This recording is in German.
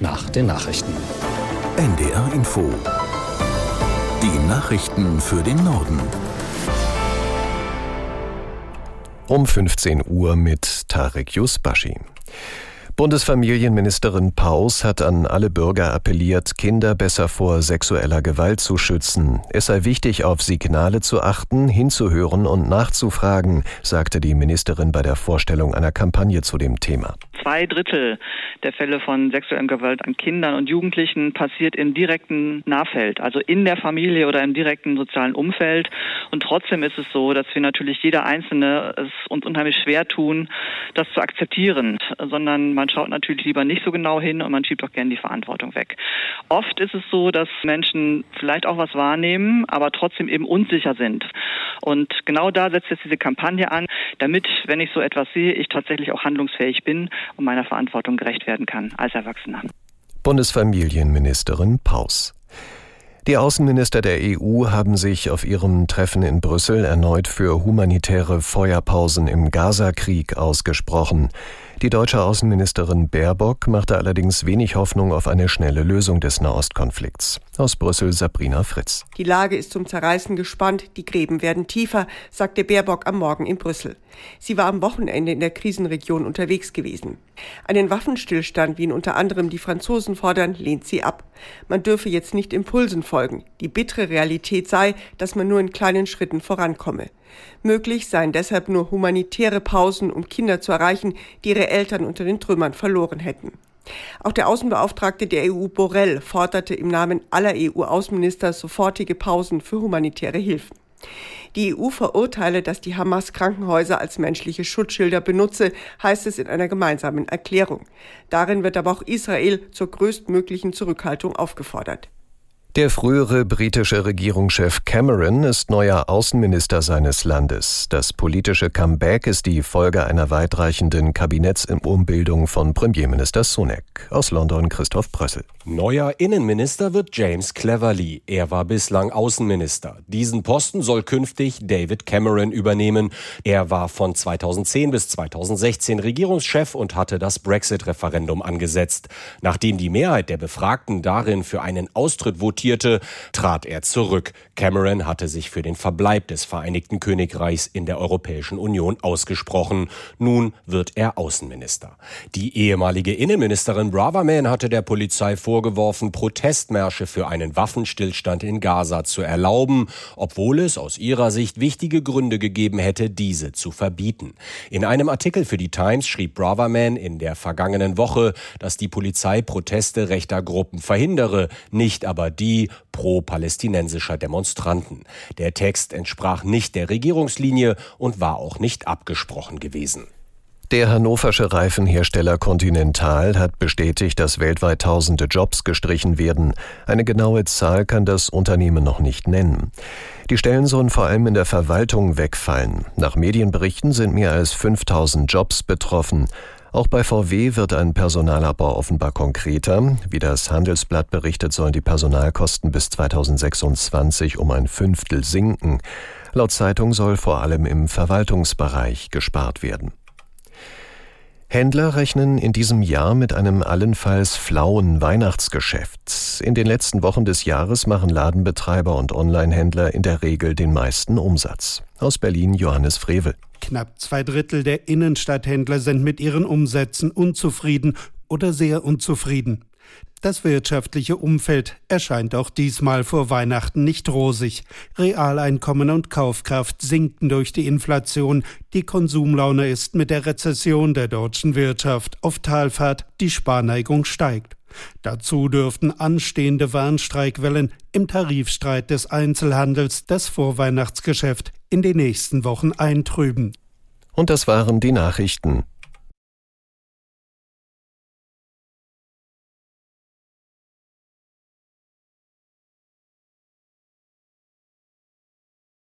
nach den Nachrichten. NDR Info. Die Nachrichten für den Norden. Um 15 Uhr mit Tarek Yusbashi. Bundesfamilienministerin Paus hat an alle Bürger appelliert, Kinder besser vor sexueller Gewalt zu schützen. Es sei wichtig, auf Signale zu achten, hinzuhören und nachzufragen, sagte die Ministerin bei der Vorstellung einer Kampagne zu dem Thema. Zwei Drittel der Fälle von sexueller Gewalt an Kindern und Jugendlichen passiert im direkten Nahfeld, also in der Familie oder im direkten sozialen Umfeld. Und trotzdem ist es so, dass wir natürlich jeder Einzelne es uns unheimlich schwer tun, das zu akzeptieren, sondern man schaut natürlich lieber nicht so genau hin und man schiebt auch gerne die Verantwortung weg. Oft ist es so, dass Menschen vielleicht auch was wahrnehmen, aber trotzdem eben unsicher sind. Und genau da setzt jetzt diese Kampagne an, damit, wenn ich so etwas sehe, ich tatsächlich auch handlungsfähig bin und meiner Verantwortung gerecht werden kann als Erwachsener. Bundesfamilienministerin Paus. Die Außenminister der EU haben sich auf ihrem Treffen in Brüssel erneut für humanitäre Feuerpausen im Gaza-Krieg ausgesprochen. Die deutsche Außenministerin Baerbock machte allerdings wenig Hoffnung auf eine schnelle Lösung des Nahostkonflikts. Aus Brüssel Sabrina Fritz. Die Lage ist zum Zerreißen gespannt, die Gräben werden tiefer, sagte Baerbock am Morgen in Brüssel. Sie war am Wochenende in der Krisenregion unterwegs gewesen. Einen Waffenstillstand, wie ihn unter anderem die Franzosen fordern, lehnt sie ab. Man dürfe jetzt nicht Impulsen folgen. Die bittere Realität sei, dass man nur in kleinen Schritten vorankomme. Möglich seien deshalb nur humanitäre Pausen, um Kinder zu erreichen, die ihre Eltern unter den Trümmern verloren hätten. Auch der Außenbeauftragte der EU Borrell forderte im Namen aller EU-Außenminister sofortige Pausen für humanitäre Hilfen. Die EU verurteile, dass die Hamas Krankenhäuser als menschliche Schutzschilder benutze, heißt es in einer gemeinsamen Erklärung. Darin wird aber auch Israel zur größtmöglichen Zurückhaltung aufgefordert. Der frühere britische Regierungschef Cameron ist neuer Außenminister seines Landes. Das politische Comeback ist die Folge einer weitreichenden Kabinettsumbildung von Premierminister Sunak. Aus London Christoph Brössel. Neuer Innenminister wird James Cleverly. Er war bislang Außenminister. Diesen Posten soll künftig David Cameron übernehmen. Er war von 2010 bis 2016 Regierungschef und hatte das Brexit-Referendum angesetzt. Nachdem die Mehrheit der Befragten darin für einen Austritt votiert, diskutierte, trat er zurück. Cameron hatte sich für den Verbleib des Vereinigten Königreichs in der Europäischen Union ausgesprochen. Nun wird er Außenminister. Die ehemalige Innenministerin Braverman hatte der Polizei vorgeworfen, Protestmärsche für einen Waffenstillstand in Gaza zu erlauben, obwohl es aus ihrer Sicht wichtige Gründe gegeben hätte, diese zu verbieten. In einem Artikel für die Times schrieb Braverman in der vergangenen Woche, dass die Polizei Proteste rechter Gruppen verhindere, nicht aber die pro-palästinensischer Demonstranten. Der Text entsprach nicht der Regierungslinie und war auch nicht abgesprochen gewesen. Der hannoversche Reifenhersteller Continental hat bestätigt, dass weltweit tausende Jobs gestrichen werden. Eine genaue Zahl kann das Unternehmen noch nicht nennen. Die Stellen sollen vor allem in der Verwaltung wegfallen. Nach Medienberichten sind mehr als 5000 Jobs betroffen. Auch bei VW wird ein Personalabbau offenbar konkreter. Wie das Handelsblatt berichtet, sollen die Personalkosten bis 2026 um ein Fünftel sinken. Laut Zeitung soll vor allem im Verwaltungsbereich gespart werden. Händler rechnen in diesem Jahr mit einem allenfalls flauen Weihnachtsgeschäft. In den letzten Wochen des Jahres machen Ladenbetreiber und Onlinehändler in der Regel den meisten Umsatz. Aus Berlin Johannes Frevel. Knapp zwei Drittel der Innenstadthändler sind mit ihren Umsätzen unzufrieden oder sehr unzufrieden. Das wirtschaftliche Umfeld erscheint auch diesmal vor Weihnachten nicht rosig. Realeinkommen und Kaufkraft sinken durch die Inflation. Die Konsumlaune ist mit der Rezession der deutschen Wirtschaft auf Talfahrt. Die Sparneigung steigt. Dazu dürften anstehende Warnstreikwellen im Tarifstreit des Einzelhandels das Vorweihnachtsgeschäft in den nächsten Wochen eintrüben. Und das waren die Nachrichten.